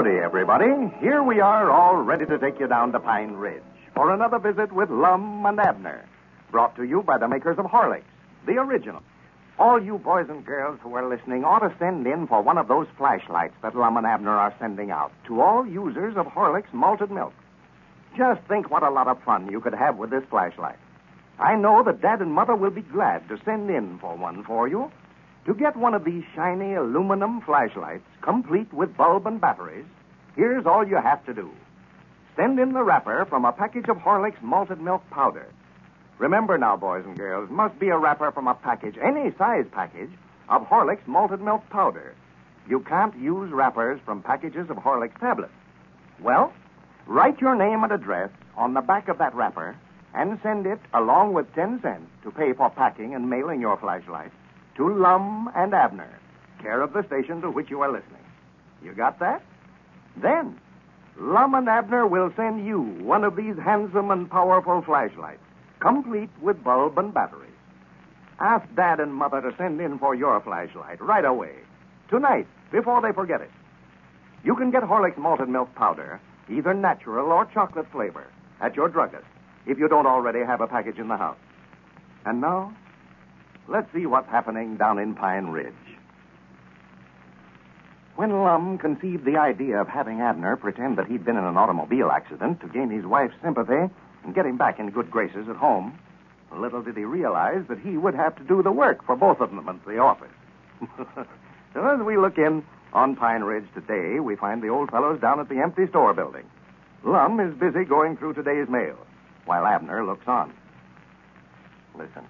Howdy, everybody. Here we are, all ready to take you down to Pine Ridge for another visit with Lum and Abner. Brought to you by the makers of Horlicks, the original. All you boys and girls who are listening ought to send in for one of those flashlights that Lum and Abner are sending out to all users of Horlicks malted milk. Just think what a lot of fun you could have with this flashlight. I know that Dad and Mother will be glad to send in for one for you. To get one of these shiny aluminum flashlights, complete with bulb and batteries, here's all you have to do. Send in the wrapper from a package of Horlicks malted milk powder. Remember now, boys and girls, must be a wrapper from a package, any size package, of Horlicks malted milk powder. You can't use wrappers from packages of Horlicks tablets. Well, write your name and address on the back of that wrapper and send it along with 10 cents to pay for packing and mailing your flashlight to Lum and Abner, care of the station to which you are listening. You got that? Then, Lum and Abner will send you one of these handsome and powerful flashlights, complete with bulb and batteries. Ask Dad and Mother to send in for your flashlight right away, tonight, before they forget it. You can get Horlicks malted milk powder, either natural or chocolate flavor, at your druggist, if you don't already have a package in the house. And now, let's see what's happening down in Pine Ridge. When Lum conceived the idea of having Abner pretend that he'd been in an automobile accident to gain his wife's sympathy and get him back in good graces at home, little did he realize that he would have to do the work for both of them at the office. so as we look in on Pine Ridge today, we find the old fellows down at the empty store building. Lum is busy going through today's mail, while Abner looks on. Listen.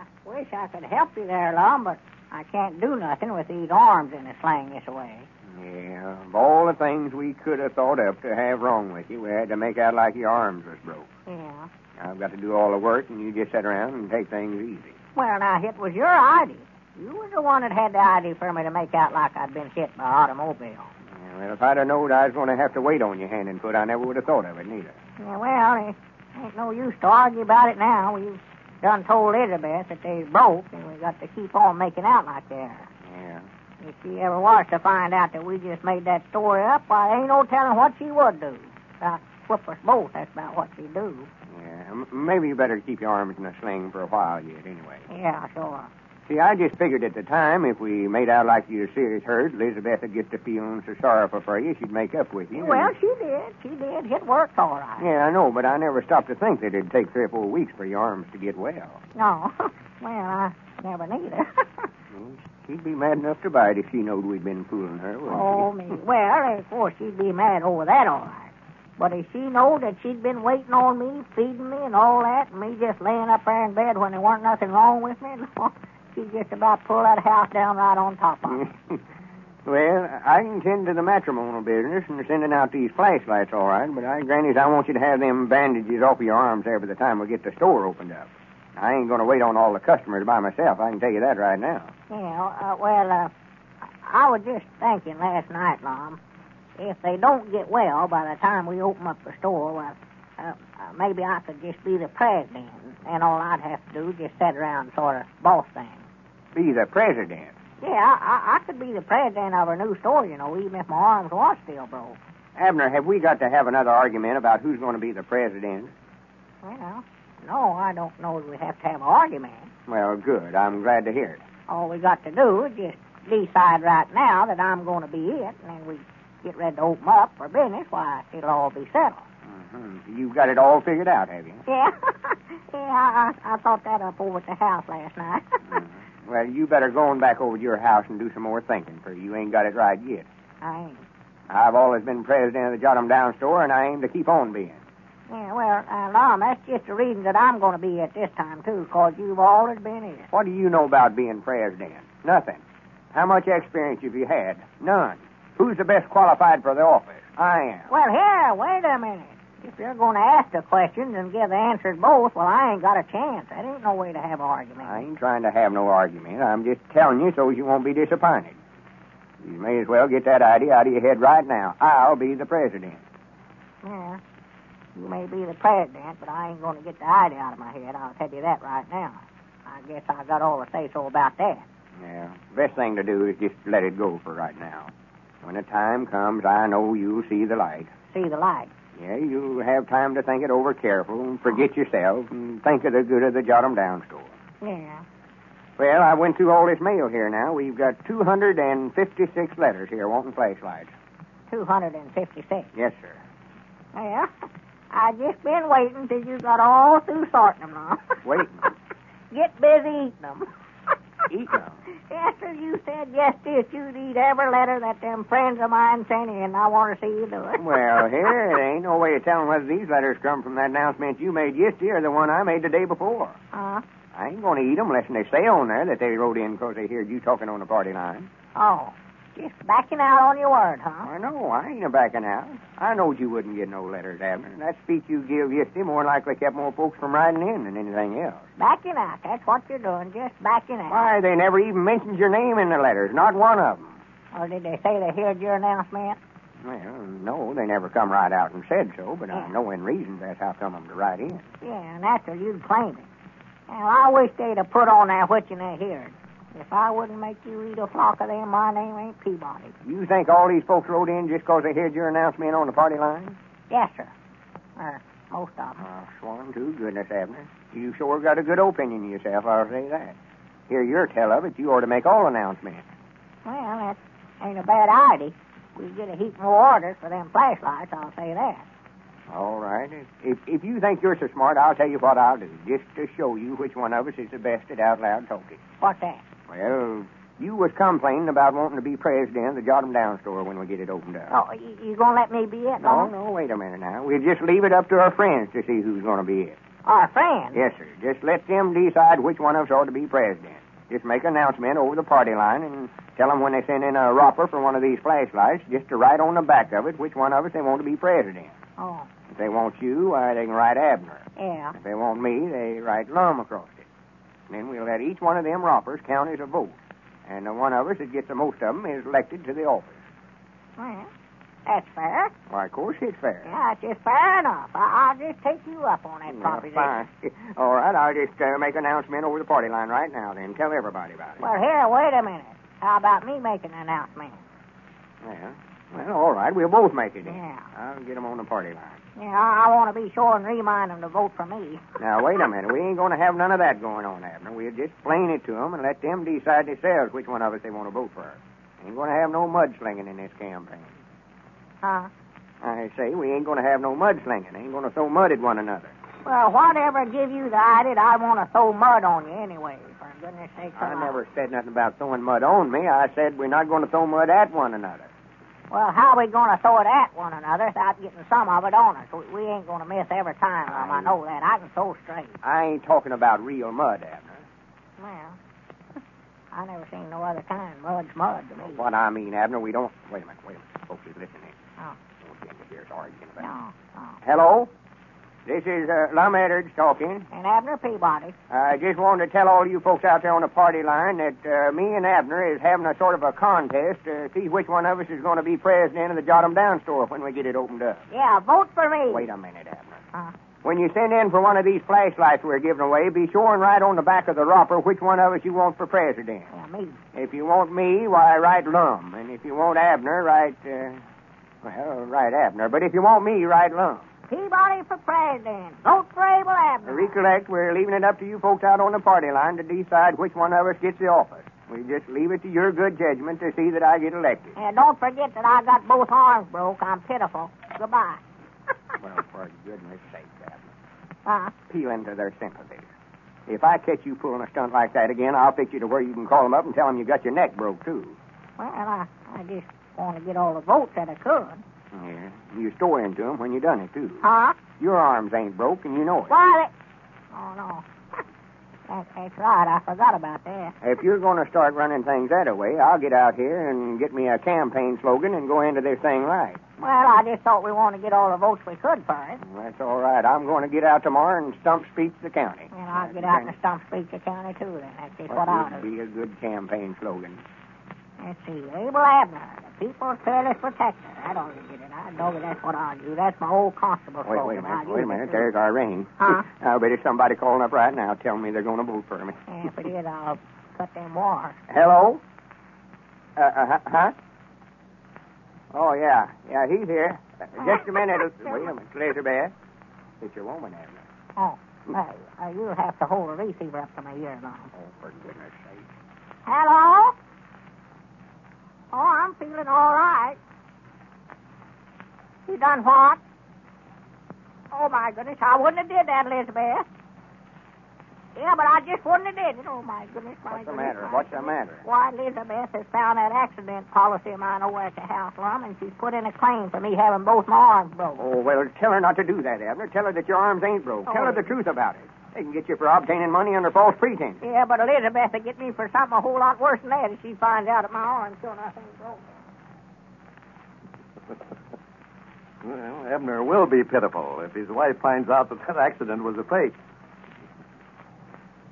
I wish I could help you there, Lum, but I can't do nothing with these arms in a sling this way. Yeah, of all the things we could have thought up to have wrong with you, we had to make out like your arms was broke. Yeah. I've got to do all the work, and you just sit around and take things easy. Well, now, it was your idea. You was the one that had the idea for me to make out like I'd been hit by an automobile. Yeah, well, if I'd have known I was going to have to wait on your hand and foot, I never would have thought of it, neither. Yeah, well, it ain't no use to argue about it now. We've done told Elizabeth that they's broke, and we got to keep on making out like they are. Yeah. If she ever was to find out that we just made that story up, why, ain't no telling what she would do. About whip us both, that's about what she'd do. Yeah, m- maybe you better keep your arms in a sling for a while yet, anyway. Yeah, sure. See, I just figured at the time if we made out like you were serious hurt, Elizabeth would get to feeling so sorrowful for you, she'd make up with you. Well, she did. She did. It worked all right. Yeah, I know, but I never stopped to think that it'd take three or four weeks for your arms to get well. No. well, I never neither. She'd be mad enough to bite if she knowed we'd been fooling her, wouldn't oh, me. Well, of course, she'd be mad over that, all right. But if she knowed that she'd been waiting on me, feeding me, and all that, and me just laying up there in bed when there weren't nothing wrong with me, she'd just about pull that house down right on top of it. well, I can tend to the matrimonial business and sending out these flashlights, all right, but I, Granny's, I want you to have them bandages off of your arms there by the time we get the store opened up. I ain't going to wait on all the customers by myself. I can tell you that right now. Yeah, uh, well, uh, I was just thinking last night, Mom, if they don't get well by the time we open up the store, well, uh, uh, maybe I could just be the president, and all I'd have to do is just sit around and sort of boss things. Be the president? Yeah, I, I could be the president of a new store, you know, even if my arms was still broke. Abner, have we got to have another argument about who's going to be the president? Well, no, I don't know that we have to have an argument. Well, good. I'm glad to hear it. All we got to do is just decide right now that I'm going to be it, and then we get ready to open up for business, why, it'll all be settled. Mm-hmm. You've got it all figured out, have you? Yeah. yeah, I, I, I thought that up over at the house last night. mm-hmm. Well, you better go on back over to your house and do some more thinking, for you ain't got it right yet. I ain't. I've always been president of the Jot 'em Down store, and I aim to keep on being. Yeah, well, uh, Lum, that's just the reason that I'm going to be at this time, too, because you've always been it. What do you know about being president? Nothing. How much experience have you had? None. Who's the best qualified for the office? I am. Well, here, wait a minute. If you're going to ask the questions and give the answers both, well, I ain't got a chance. That ain't no way to have an argument. I ain't trying to have no argument. I'm just telling you so you won't be disappointed. You may as well get that idea out of your head right now. I'll be the president. Yeah. You may be the president, but I ain't going to get the idea out of my head. I'll tell you that right now. I guess I got all the say so about that. Yeah. Best thing to do is just let it go for right now. When the time comes, I know you'll see the light. See the light. Yeah, you'll have time to think it over careful and forget yourself and think of the good of the Jot 'em Down store. Yeah. Well, I went through all this mail here now. We've got 256 letters here wanting flashlights. 256. Yes, sir. Well, I just been waiting till you got all through sorting them now. Waiting? Get busy eating them. Eating 'em? After you said yes this, you'd eat every letter that them friends of mine sent in. And I want to see you do it. Well, here, it ain't no way of telling whether these letters come from that announcement you made yesterday or the one I made the day before. Uh, I ain't going to eat eat 'em unless they say on there that they wrote in 'cause they heard you talking on the party line. oh, just backing out on your word, huh? I know. I ain't a backing out. I knowed you wouldn't get no letters, Abner. That speech you give yesterday more likely kept more folks from writing in than anything else. Backing out. That's what you're doing. Just backing out. Why, they never even mentioned your name in the letters. Not one of 'em. Or did they say they heard your announcement? Well, no, they never come right out and said so, but I Yeah. know in reasons that's how come 'em to write in. Yeah, and after You'd claim it. Well, I wish they'd have put on that what you they heard. If I wouldn't make you eat a flock of them, my name ain't Peabody. You think all these folks rode in just 'cause they heard your announcement on the party line? Yes, sir. Or most of them. Oh, sworn to goodness, Abner. You sure got a good opinion of yourself, I'll say that. Hear your tell of it, you ought to make all announcements. Well, that ain't a bad idea. We get a heap more orders for them flashlights, I'll say that. All right. If, if you think you're so smart, I'll tell you what I'll do, just to show you which one of us is the best at out loud talking. What's that? Well, you was complaining about wanting to be president of the Jot 'em Down store when we get it opened up. Oh, you, you gonna let me be it, No, no, wait a minute now. We'll just leave it up to our friends to see who's going to be it. Our friends? Yes, sir. Just let them decide which one of us ought to be president. Just make an announcement over the party line and tell them when they send in a robber for one of these flashlights, just to write on the back of it which one of us they want to be president. Oh, If they want you, why, they can write Abner. yeah. If they want me, they write Lum across it. Then we'll let each one of them robbers count as a vote. And the one of us that gets the most of them is elected to the office. Well, that's fair. Why, of course it's fair. Yeah, it's just fair enough. I, I'll just take you up on that proposition. fine. All right, I'll just uh, make an announcement over the party line right now, then. Tell everybody about it. Well, here, wait a minute. How about me making an announcement? Yeah. Well, all right, we'll both make it then. Yeah. I'll get them on the party line. Yeah, I, I want to be sure and remind them to vote for me. Now, wait a minute. We ain't going to have none of that going on, Abner. We'll just plain it to them and let them decide themselves which one of us they want to vote for. Ain't going to have no mudslinging in this campaign. Huh? I say we ain't going to have no mudslinging. Ain't going to throw mud at one another. Well, whatever give you the idea I want to throw mud on you anyway, for goodness sake. I never said nothing about throwing mud on me. I said we're not going to throw mud at one another. Well, how are we going to throw it at one another without getting some of it on us? We, we ain't going to miss every time, Lum. I know that. I can throw straight. I ain't talking about real mud, Abner. Well, I never seen no other kind. Mud's mud to me. What I mean, Abner, we don't. Wait a minute, wait a minute. Folks is listening. Oh. Don't get to hear arguing about. No, no. Hello? This is uh, Lum Edwards talking. And Abner Peabody. I just wanted to tell all you folks out there on the party line that uh, me and Abner is having a sort of a contest to see which one of us is going to be president of the Jot 'em Down store when we get it opened up. Yeah, vote for me. Wait a minute, Abner. Huh? When you send in for one of these flashlights we're giving away, be sure and write on the back of the wrapper which one of us you want for president. Yeah, me. If you want me, why, write Lum. And if you want Abner, write, uh, well, write Abner. But if you want me, write Lum. Peabody for president. Vote for Able Abner. Recollect, we're leaving it up to you folks out on the party line to decide which one of us gets the office. We just leave it to your good judgment to see that I get elected. And don't forget that I got both arms broke. I'm pitiful. Goodbye. Well, for goodness sake, Abner. uh, Appeal into their sympathies. If I catch you pulling a stunt like that again, I'll fix you to where you can call them up and tell them you got your neck broke, too. well, I, I just want to get all the votes that I could. Yeah. You store into them when you done it, too. Huh? Your arms ain't broke, and you know it. Why, they... Oh, no. That, that's right. I forgot about that. If you're going to start running things that way, I'll get out here and get me a campaign slogan and go into this thing right. Well, I just thought we wanted to get all the votes we could for it. That's all right. I'm going to get out tomorrow and stump speech the county. And I'll get out and stump speak the county, too, then. That's just what I'll do. be a good campaign slogan. Let's see. Able Abner, the people's fearless protector. That ought to get it. I know that that's what I'll do. That's my old constable Wait, wait a minute. Wait a minute. There's our ring. Huh? I bet it's somebody calling up right now telling me they're going to vote for me. Yeah, if it is, I'll cut them wires. Hello? Uh, uh, huh-? Oh, yeah. Yeah, he's here. Uh, Just a minute. Wait a minute, Elizabeth. It's your woman, Abner. Oh, uh, uh, you'll have to hold the receiver up to my ear, Lum. Oh, for goodness sake. Hello? Oh, I'm feeling all right. You done what? Oh, my goodness, I wouldn't have did that, Elizabeth. Yeah, but I just wouldn't have did it. Oh, my goodness, my What's the goodness, matter? What's the matter? Why, Elizabeth has found that accident policy of mine over at the house, Lum, and she's put in a claim for me having both my arms broke. Oh, well, tell her not to do that, Abner. Tell her that your arms ain't broke. Tell her Oh. the truth about it. They can get you for obtaining money under false pretense. Yeah, but Elizabeth will get me for something a whole lot worse than that if she finds out that my arm's sure enough ain't broke. Well, Abner will be pitiful if his wife finds out that that accident was a fake.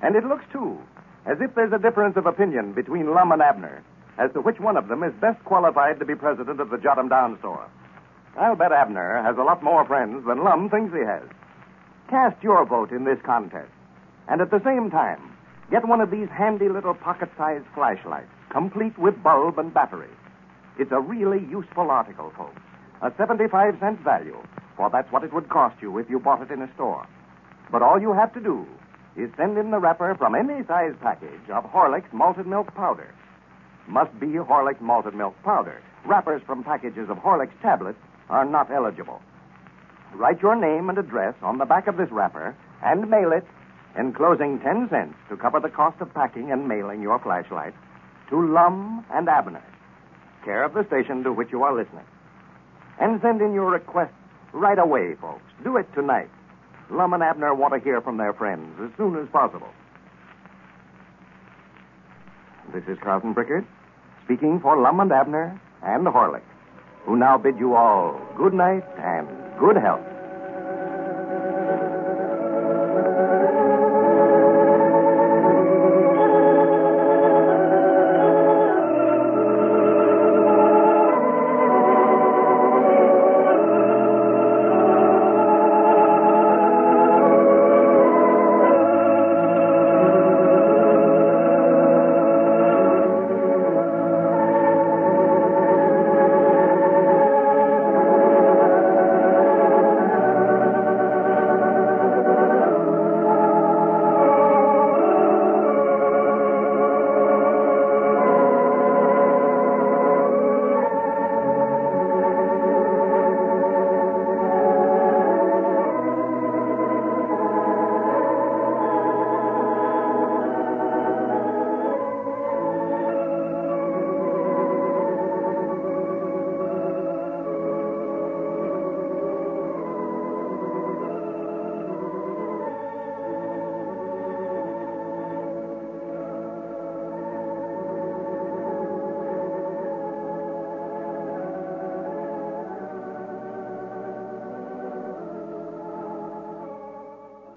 And it looks, too, as if there's a difference of opinion between Lum and Abner as to which one of them is best qualified to be president of the Jot 'em Down store. I'll bet Abner has a lot more friends than Lum thinks he has. Cast your vote in this contest. And at the same time, get one of these handy little pocket sized flashlights, complete with bulb and battery. It's a really useful article, folks. A 75 cent value, for that's what it would cost you if you bought it in a store. But all you have to do is send in the wrapper from any size package of Horlicks malted milk powder. Must be Horlicks malted milk powder. Wrappers from packages of Horlicks tablets are not eligible. Write your name and address on the back of this wrapper and mail it, enclosing 10 cents to cover the cost of packing and mailing your flashlight to Lum and Abner, care of the station to which you are listening. And send in your request right away, folks. Do it tonight. Lum and Abner want to hear from their friends as soon as possible. This is Carlton Brickard, speaking for Lum and Abner and Horlick, who now bid you all good night and good health.